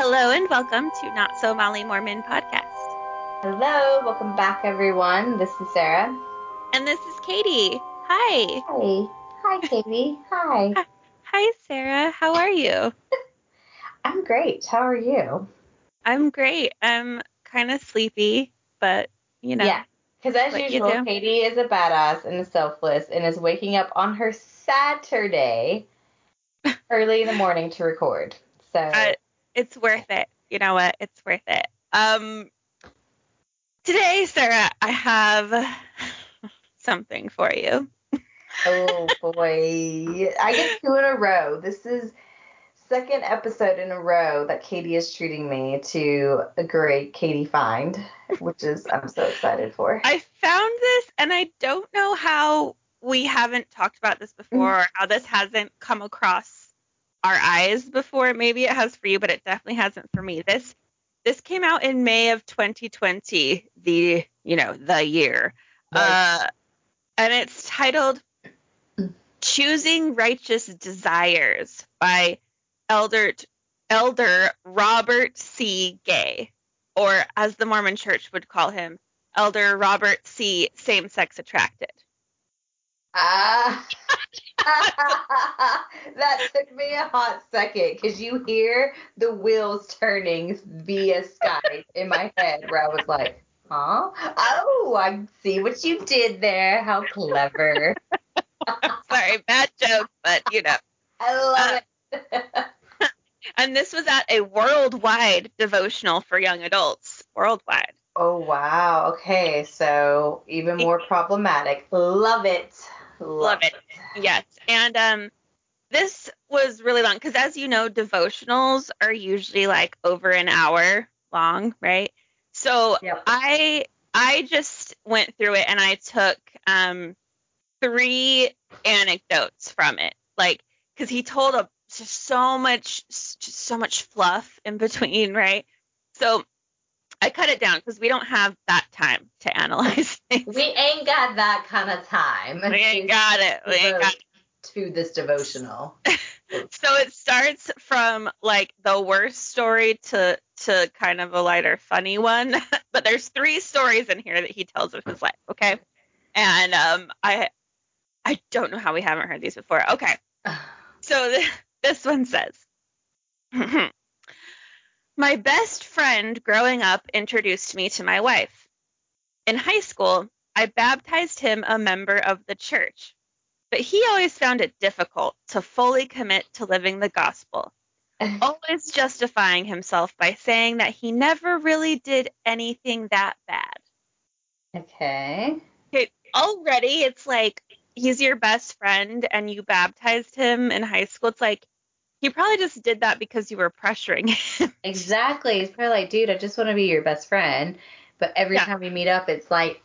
Hello and welcome to Not So Molly Mormon podcast. Hello, welcome back, everyone. This is Sarah. And this is Katie. Hi. Hi. Hi, Katie. Hi. Hi, Sarah. How are you? I'm great. How are you? I'm great. I'm kind of sleepy, but you know. Yeah. Because as usual. Katie is a badass and is selfless and is waking up on her Saturday early in the morning to record. So Uh, it's worth it. You know what? It's worth it. Um, today, Sarah, I have something for you. oh boy, I get two in a row. This is second episode in a row that Katie is treating me to a great Katie find, which is I'm so excited for. I found this, and I don't know how we haven't talked about this before, or how this hasn't come across our eyes before. Maybe it has for you, but it definitely hasn't for me. This this came out in May of 2020, the you know the year, Right. uh, and it's titled "Choosing Righteous Desires" by Elder Elder Robert C. Gay, or as the Mormon Church would call him, Elder Robert C. Same Sex Attracted. Ah. that took me a hot second because you hear the wheels turning via Skype in my head where I was like, huh? Oh, I see what you did there. How clever. Sorry, bad joke, but you know. I love it. And this was at a worldwide devotional for young adults. Worldwide. oh, wow. Okay. So even more problematic. Love it. Love it. Yes. And um this was really long because as you know, devotionals are usually like over an hour long, right? So Yep. I I just went through it and I took um three anecdotes from it. Like cuz he told a just so much just so much fluff in between, right? So I cut it down because we don't have that time to analyze things. We ain't got that kind of time. We ain't got it. We ain't got to this devotional. so it starts from like the worst story to to kind of a lighter funny one but there's three stories in here that he tells of his life okay and um i i don't know how we haven't heard these before okay so th- this one says my best friend growing up introduced me to my wife in high school i baptized him a member of the church but he always found it difficult to fully commit to living the gospel, always justifying himself by saying that he never really did anything that bad. okay. Okay, already it's like he's your best friend and you baptized him in high school. It's like he probably just did that because you were pressuring him. Exactly. It's probably like, dude, I just want to be your best friend. But every Yeah. time we meet up, it's like,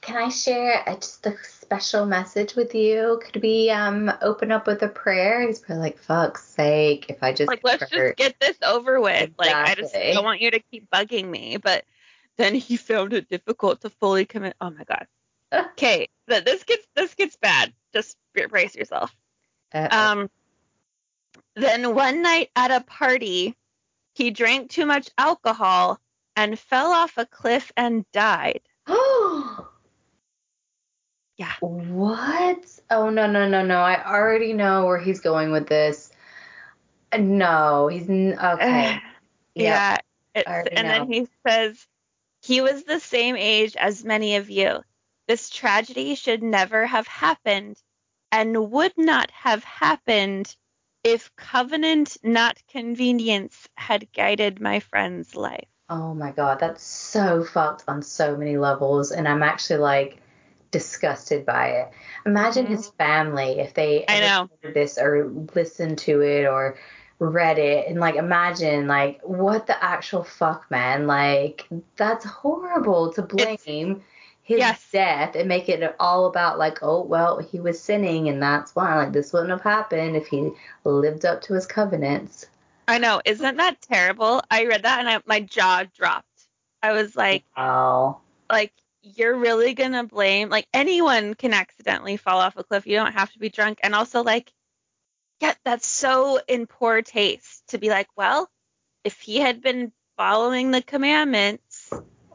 can I share a, just a special message with you? Could we um open up with a prayer? He's probably like, fuck's sake, if I just like let's convert- just get this over with. Like I just Exactly. don't want you to keep bugging me. But then he found it difficult to fully commit. Oh my god. Okay, th- this gets this gets bad. Just brace yourself. Uh-oh. Um, then one night at a party, he drank too much alcohol and fell off a cliff and died. Oh Yeah. What? Oh no no no no! I already know where he's going with this. No, he's n- okay. yeah. It's, I already and then he says, he was the same age as many of you. This tragedy should never have happened and would not have happened if covenant, not convenience, had guided my friend's life. Oh my god, that's so fucked on so many levels, and I'm actually like disgusted by it. Imagine Mhm. his family if they I know. this or listened to it or read it, and like imagine like what the actual fuck, man. Like that's horrible to blame his Yes. death and make it all about like, oh well, he was sinning and that's why like this wouldn't have happened if he lived up to his covenants. I know. Isn't that terrible? I read that and I, my jaw dropped. I was like, Oh. like you're really gonna blame like anyone can accidentally fall off a cliff. You don't have to be drunk. And also like, yeah, that's so in poor taste to be like, well, if he had been following the commandments,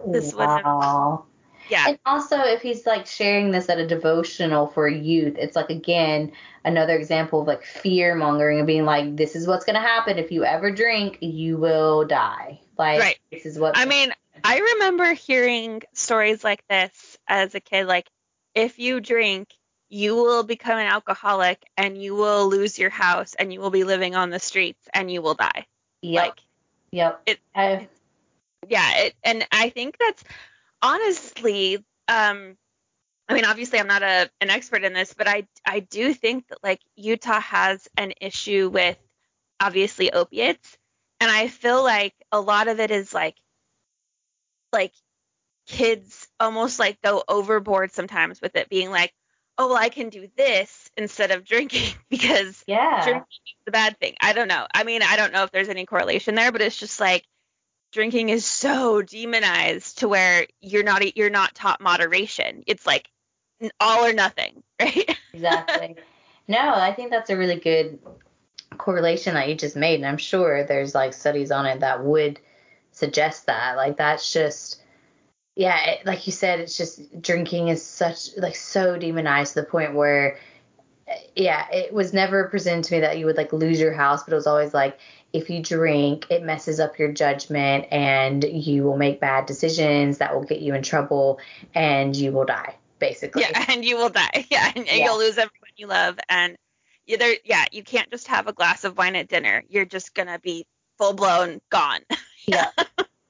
this wouldn't have wow. Yeah. And also, if he's like sharing this at a devotional for youth, it's like again another example of like fear mongering and being like, "This is what's gonna happen if you ever drink, you will die." Like, Right. this is what. I mean, I remember hearing stories like this as a kid like if you drink, you will become an alcoholic and you will lose your house and you will be living on the streets and you will die. yep, Like yep. it- I, yeah, it, and I think that's honestly, um, I mean, obviously, I'm not a an expert in this, but I I do think that like Utah has an issue with obviously opiates, and I feel like a lot of it is like like kids almost like go overboard sometimes with it being like, oh well, I can do this instead of drinking because yeah. drinking is the bad thing. I don't know. I mean, I don't know if there's any correlation there, but it's just like drinking is so demonized to where you're not you're not taught moderation. It's like all or nothing, right? exactly. No, I think that's a really good correlation that you just made, and I'm sure there's like studies on it that would suggest that. Like that's just, yeah, it, like you said, it's just drinking is such like so demonized to the point where, yeah, it was never presented to me that you would like lose your house, but it was always like if you drink, it messes up your judgment and you will make bad decisions that will get you in trouble and you will die, basically. yeah, and you will die. Yeah, and, and Yeah. you'll lose everyone you love and you yeah, you can't just have a glass of wine at dinner. You're just going to be full blown gone. Yeah.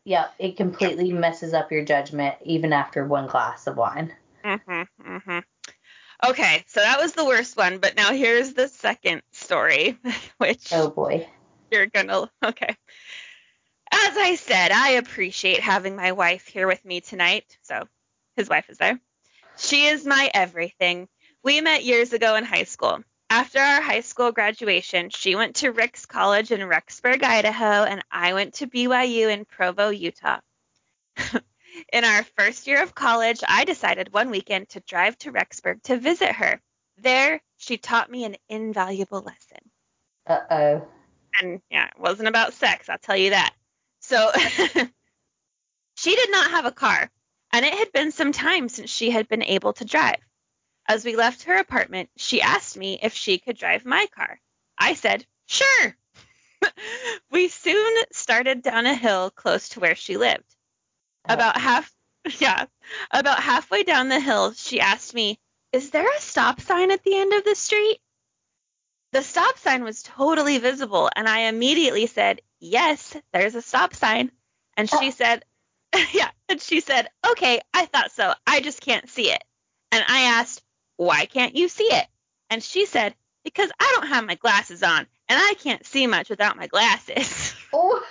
yeah. It completely messes up your judgment even after one glass of wine. Mhm. Mhm. Okay, so that was the worst one, but now here's the second story, which Oh boy. You're gonna okay. As I said, I appreciate having my wife here with me tonight. So his wife is there. She is my everything. We met years ago in high school. After our high school graduation, she went to Ricks College in Rexburg, Idaho, and I went to BYU in Provo, Utah. in our first year of college, I decided one weekend to drive to Rexburg to visit her. There, she taught me an invaluable lesson Uh oh. And yeah, it wasn't about sex, I'll tell you that. So she did not have a car, and it had been some time since she had been able to drive. As we left her apartment, she asked me if she could drive my car. I said, sure. we soon started down a hill close to where she lived. Oh. About half, yeah, about halfway down the hill, she asked me, is there a stop sign at the end of the street? The stop sign was totally visible, and I immediately said, Yes, there's a stop sign. And she uh. said, Yeah, and she said, Okay, I thought so. I just can't see it. And I asked, Why can't you see it? And she said, Because I don't have my glasses on, and I can't see much without my glasses. Oh,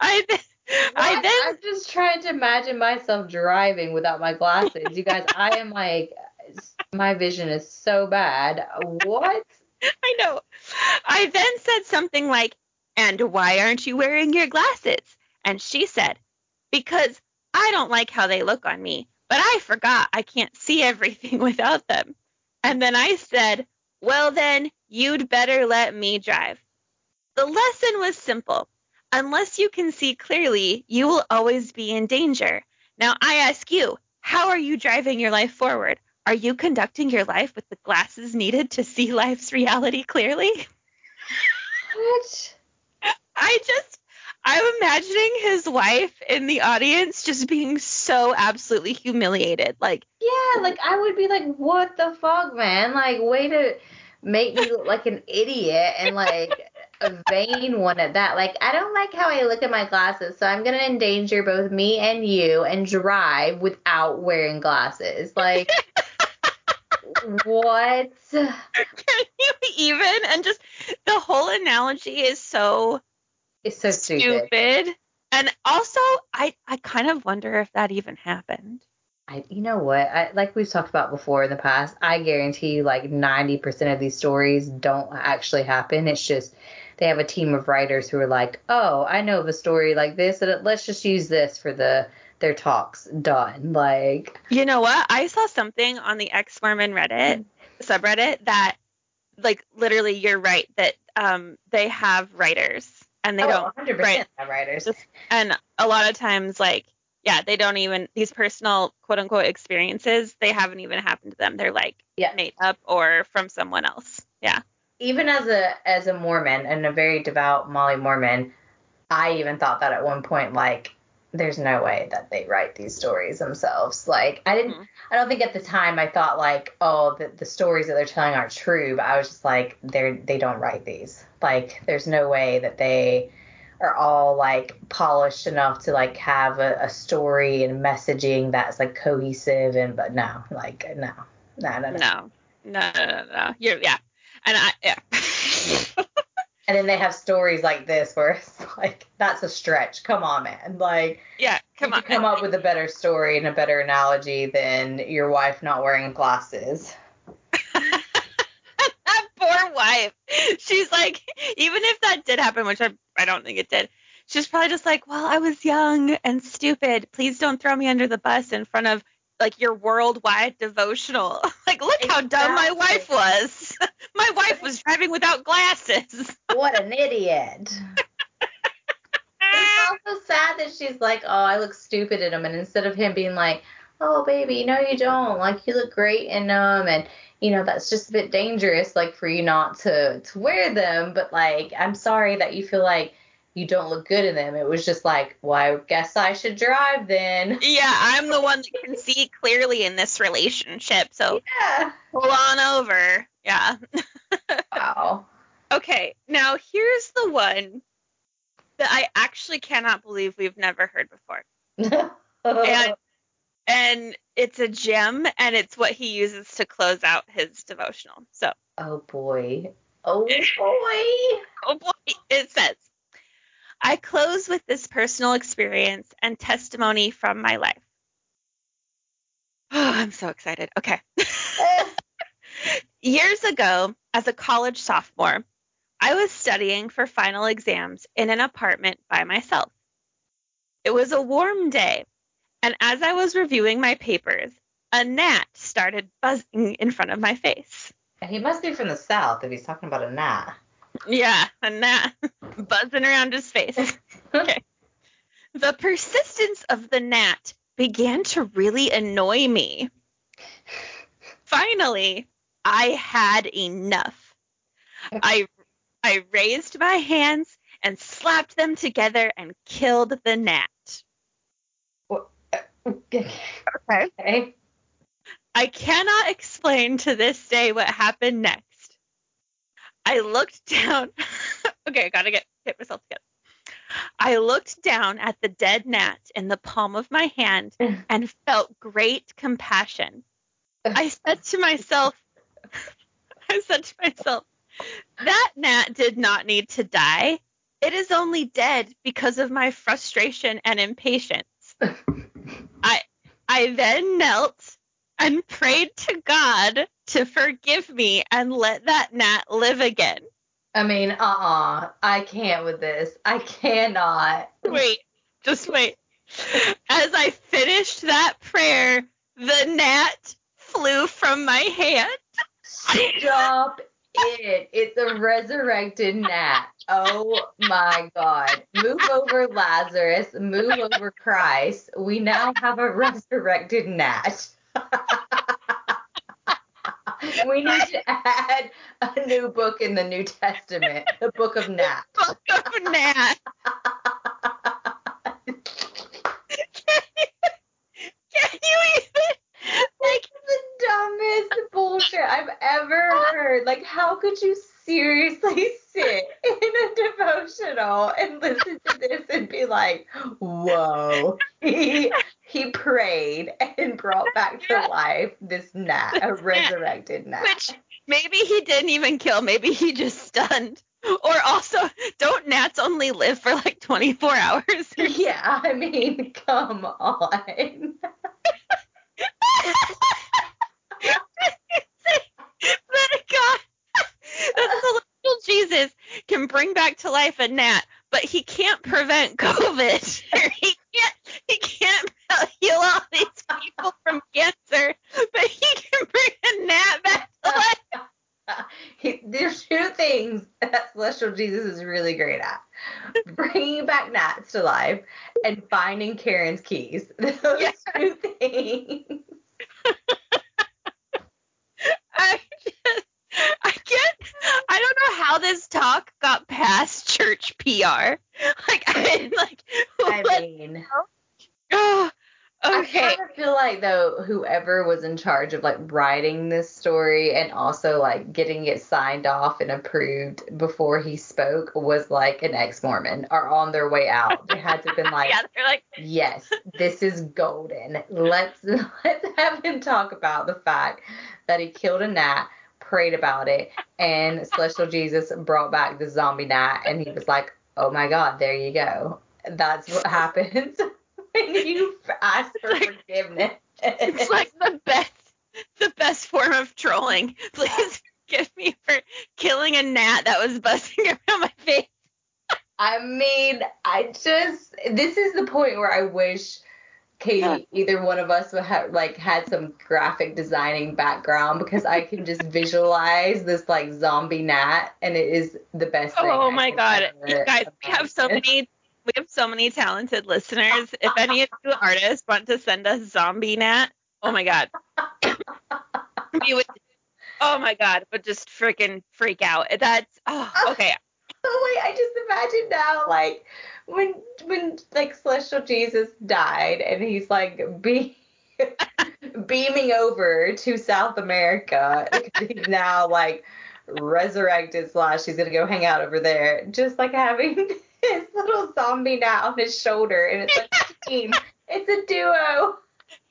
I, th- I what? I'm just trying to imagine myself driving without my glasses. You guys, I am like, my vision is so bad. What? I know. I then said something like, And why aren't you wearing your glasses? And she said, Because I don't like how they look on me, but I forgot I can't see everything without them. And then I said, Well, then, you'd better let me drive. The lesson was simple. Unless you can see clearly, you will always be in danger. Now, I ask you, how are you driving your life forward? Are you conducting your life with the glasses needed to see life's reality clearly? What? I just, I'm imagining his wife in the audience just being so absolutely humiliated. Like, Yeah, like I would be like, what the fuck, man? Like, way to make me look like an idiot and like a vain one at that. Like, I don't like how I look at my glasses, so I'm gonna endanger both me and you and drive without wearing glasses. Like, what? can you even? And just the whole analogy is so It's so stupid. stupid. And also, I, I kind of wonder if that even happened. I, you know what? I, like we've talked about before in the past, I guarantee you, like 90% of these stories don't actually happen. It's just they have a team of writers who are like, oh, I know of a story like this, and let's just use this for the their talks. Done. Like, You know what? I saw something on the ex Mormon Reddit subreddit that, like, literally, you're right that um they have writers and they oh, don't 100% right. have writers. and a lot of times like yeah they don't even these personal quote unquote experiences they haven't even happened to them they're like Yeah. made up or from someone else yeah even as a as a Mormon and a very devout Molly Mormon, I even thought that at one point like there's no way that they write these stories themselves. Like I didn't Mhm. I don't think at the time I thought like, oh, the, the stories that they're telling aren't true, but I was just like they're they don't write these. Like there's no way that they are all like polished enough to like have a, a story and messaging that's like cohesive and but no, like no. No, no, no. no no no no no you're yeah and i yeah And then they have stories like this where it's like, that's a stretch. Come on, man. Like, yeah come you on come up with a better story and a better analogy than your wife not wearing glasses. that poor wife she's like even if that did happen which i i don't think it did she's probably just like well i was young and stupid please don't throw me under the bus in front of like your worldwide devotional like look how dumb my wife was my wife was driving without glasses What an idiot. Also sad that she's like, oh, I look stupid in them. And instead of him being like, oh, baby, no, you don't. Like, you look great in them. And, you know, that's just a bit dangerous, like, for you not to, to wear them. But, like, I'm sorry that you feel like you don't look good in them. It was just like, well, I guess I should drive then. yeah i'm the one that can see clearly in this relationship so Yeah. pull on over yeah Wow. okay now here's the one that i actually cannot believe we've never heard before. And and it's a gem and it's what he uses to close out his devotional. So. Oh, boy. Oh, boy. oh boy. It says i close with this personal experience and testimony from my life. Oh i'm so excited. Okay. Years ago as a college sophomore i was studying for final exams in an apartment by myself it was a warm day and as i was reviewing my papers a gnat started buzzing in front of my face he must be from the South if he's talking about a gnat. Yeah, a gnat buzzing around his face. Okay. The persistence of the gnat began to really annoy me. Finally, I had enough. I I raised my hands and slapped them together and killed the gnat. Okay. Okay. I cannot explain to this day what happened next. I looked down. okay, I gotta get get myself together. I looked down at the dead gnat in the palm of my hand and felt great compassion. I said to myself, I said to myself, that gnat did not need to die. It is only dead because of my frustration and impatience. I I then knelt and prayed to God to forgive me and let that gnat live again. I mean, uh-uh. I can't with this. I cannot. Wait, just wait. As I finished that prayer, the gnat flew from my hand. Stop it. It's a resurrected gnat. Oh my God. Move over Lazarus. Move over Christ. We now have a resurrected gnat. we need to add a new book in the New Testament, the book of Gnat. Book of gnat. Can you, can you even like the dumbest bullshit I've ever heard. Like, how could you seriously sit in a devotional and listen to this and be like, whoa, he, he prayed and brought back to life this gnat, a resurrected gnat. which maybe he didn't even kill, maybe he just stunned. Or also, don't gnats only live for like 24 hours? Yeah, I mean, come on. that God, that celestial Jesus can bring back to life a gnat, but he can't prevent COVID. he can't. He can't heal all these people from cancer, but he can bring a gnat back to life. He, there's two things that Celestial Jesus is really great at bringing back gnats to life and finding Karen's keys. Those two things. I just, I can't. I don't know how this talk got past church PR. Like I like. I mean. Oh, Okay. I kind of feel like though whoever was in charge of like writing this story and also like getting it signed off and approved before he spoke was like an ex-Mormon or on their way out. They had to have been like, yeah, they're like, yes, this is golden. Let's let's have him talk about the fact that he killed a gnat, prayed about it, and Celestial Jesus brought back the zombie gnat, and he was like, oh my god, there you go. That's what happens when you ask for like, forgiveness. It's like the best, the best form of trolling. Please forgive me for killing a gnat that was buzzing around my face. I mean, I just this is the point where I wish Katie, either one of us would have like had some graphic designing background because I can just visualize this like zombie gnat and it is the best. Oh my god, you guys, we have so many we have so many talented listeners. If any of you artists want to send us zombie gnat, oh my god, we would. Oh my god, would just freaking freak out. That's oh okay. Oh wait, I just imagine now like when when like celestial Jesus died and he's like be beaming over to South America he's now like resurrected slash he's gonna go hang out over there. Just like having his little zombie gnat on his shoulder, and it's like a team. It's a duo.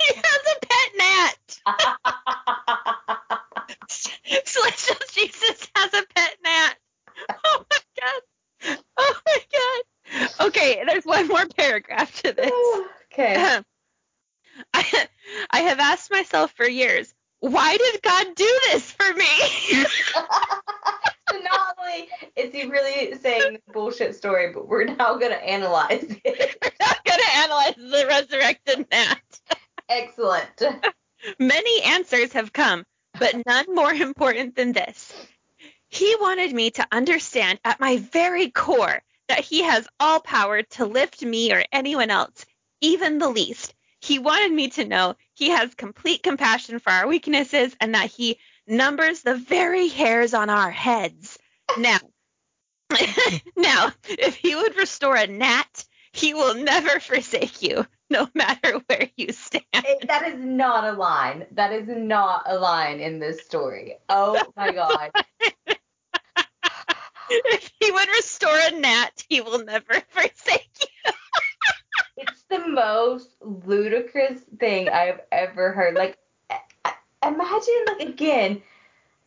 He has a pet gnat. Celestial Jesus has a pet gnat. Oh my god. Oh my Okay, there's one more paragraph to this. okay. I, I have asked myself for years, why did God do this for me? so not only is he really saying the bullshit story, but we're now going to analyze it. we're not going to analyze the resurrected gnat. Excellent. Many answers have come, but none more important than this. He wanted me to understand at my very core that he has all power to lift me or anyone else, even the least. He wanted me to know he has complete compassion for our weaknesses and that he numbers the very hairs on our heads. Now, now, if he would restore a gnat, he will never forsake you, no matter where you stand. It, that is not a line. That is not a line in this story. Oh my god. if he would restore a gnat, he will never forsake you. it's the most ludicrous thing I've ever heard. Like imagine like again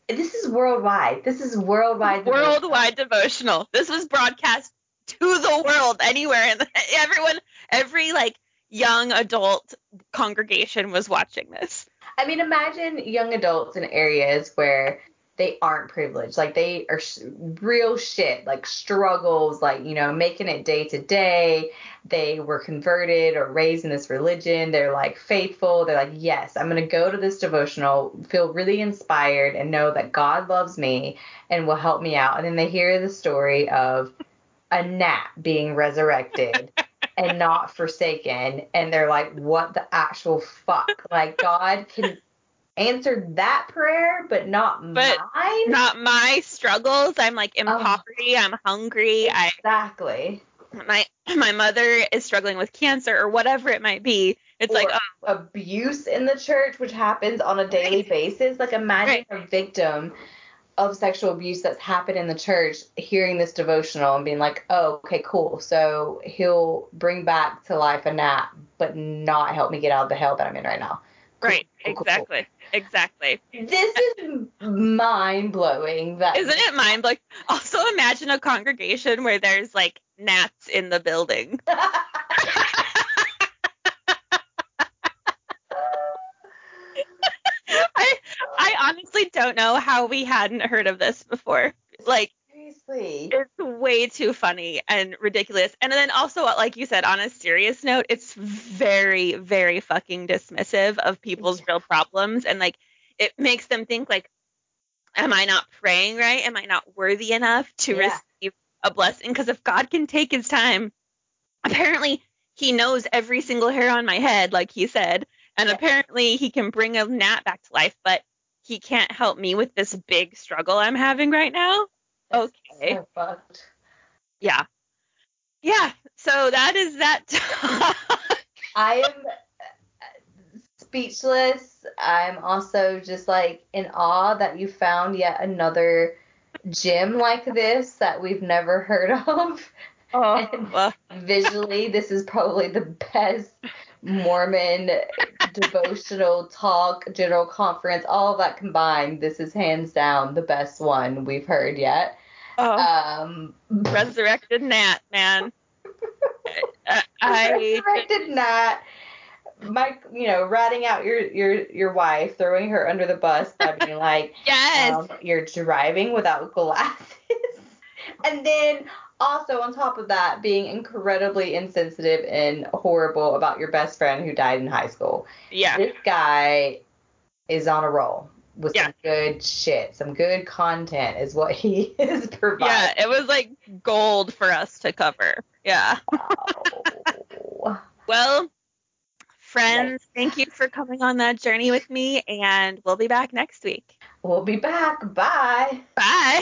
this is worldwide this is worldwide worldwide devotional. devotional this was broadcast to the world anywhere and everyone every like young adult congregation was watching this i mean imagine young adults in areas where they aren't privileged. Like they are sh- real shit, like struggles, like, you know, making it day to day. They were converted or raised in this religion. They're like faithful. They're like, yes, I'm going to go to this devotional, feel really inspired, and know that God loves me and will help me out. And then they hear the story of a gnat being resurrected. and not forsaken and they're like what the actual fuck like god can answered that prayer, but not but mine. Not my struggles. I'm like in oh. poverty. I'm hungry. Exactly. I, my my mother is struggling with cancer or whatever it might be. It's or like oh. abuse in the church, which happens on a daily right. basis. Like imagine right. a victim of sexual abuse that's happened in the church hearing this devotional and being like, oh, okay, cool. So he'll bring back to life a gnat, but not help me get out of the hell that I'm in right now. Right, exactly. Exactly. This is mind blowing. That isn't it mind blowing? Also, imagine a congregation where there's like gnats in the building. I I honestly don't know how we hadn't heard of this before. Like Seriously. It's way too funny and ridiculous. And then also, like you said, on a serious note, it's very, very fucking dismissive of people's real problems. And like, it makes them think like, am I not praying right? Am I not worthy enough to Yeah. receive a blessing? Because if God can take his time, apparently he knows every single hair on my head, like he said, and Yeah. apparently he can bring a gnat back to life, but he can't help me with this big struggle I'm having right now. Okay. So. Yeah. Yeah. So that is that. I am uh, speechless. I'm also just like in awe that you found yet another gym like this that we've never heard of. oh, well, Visually, this is probably the best Mormon devotional talk, general conference, all of that combined. This is hands down the best one we've heard yet. oh, Um, resurrected gnat, man. I, I resurrected gnat, Mike, you know, ratting out your your your wife, throwing her under the bus by being like, yes. um, you're driving without glasses, and then also on top of that, being incredibly insensitive and horrible about your best friend who died in high school. yeah. This guy is on a roll with Yeah. some good shit, some good content is what he is providing. Yeah, it was like gold for us to cover. Yeah. Wow. Well, friends, thank you for coming on that journey with me, and we'll be back next week. We'll be back. Bye. Bye.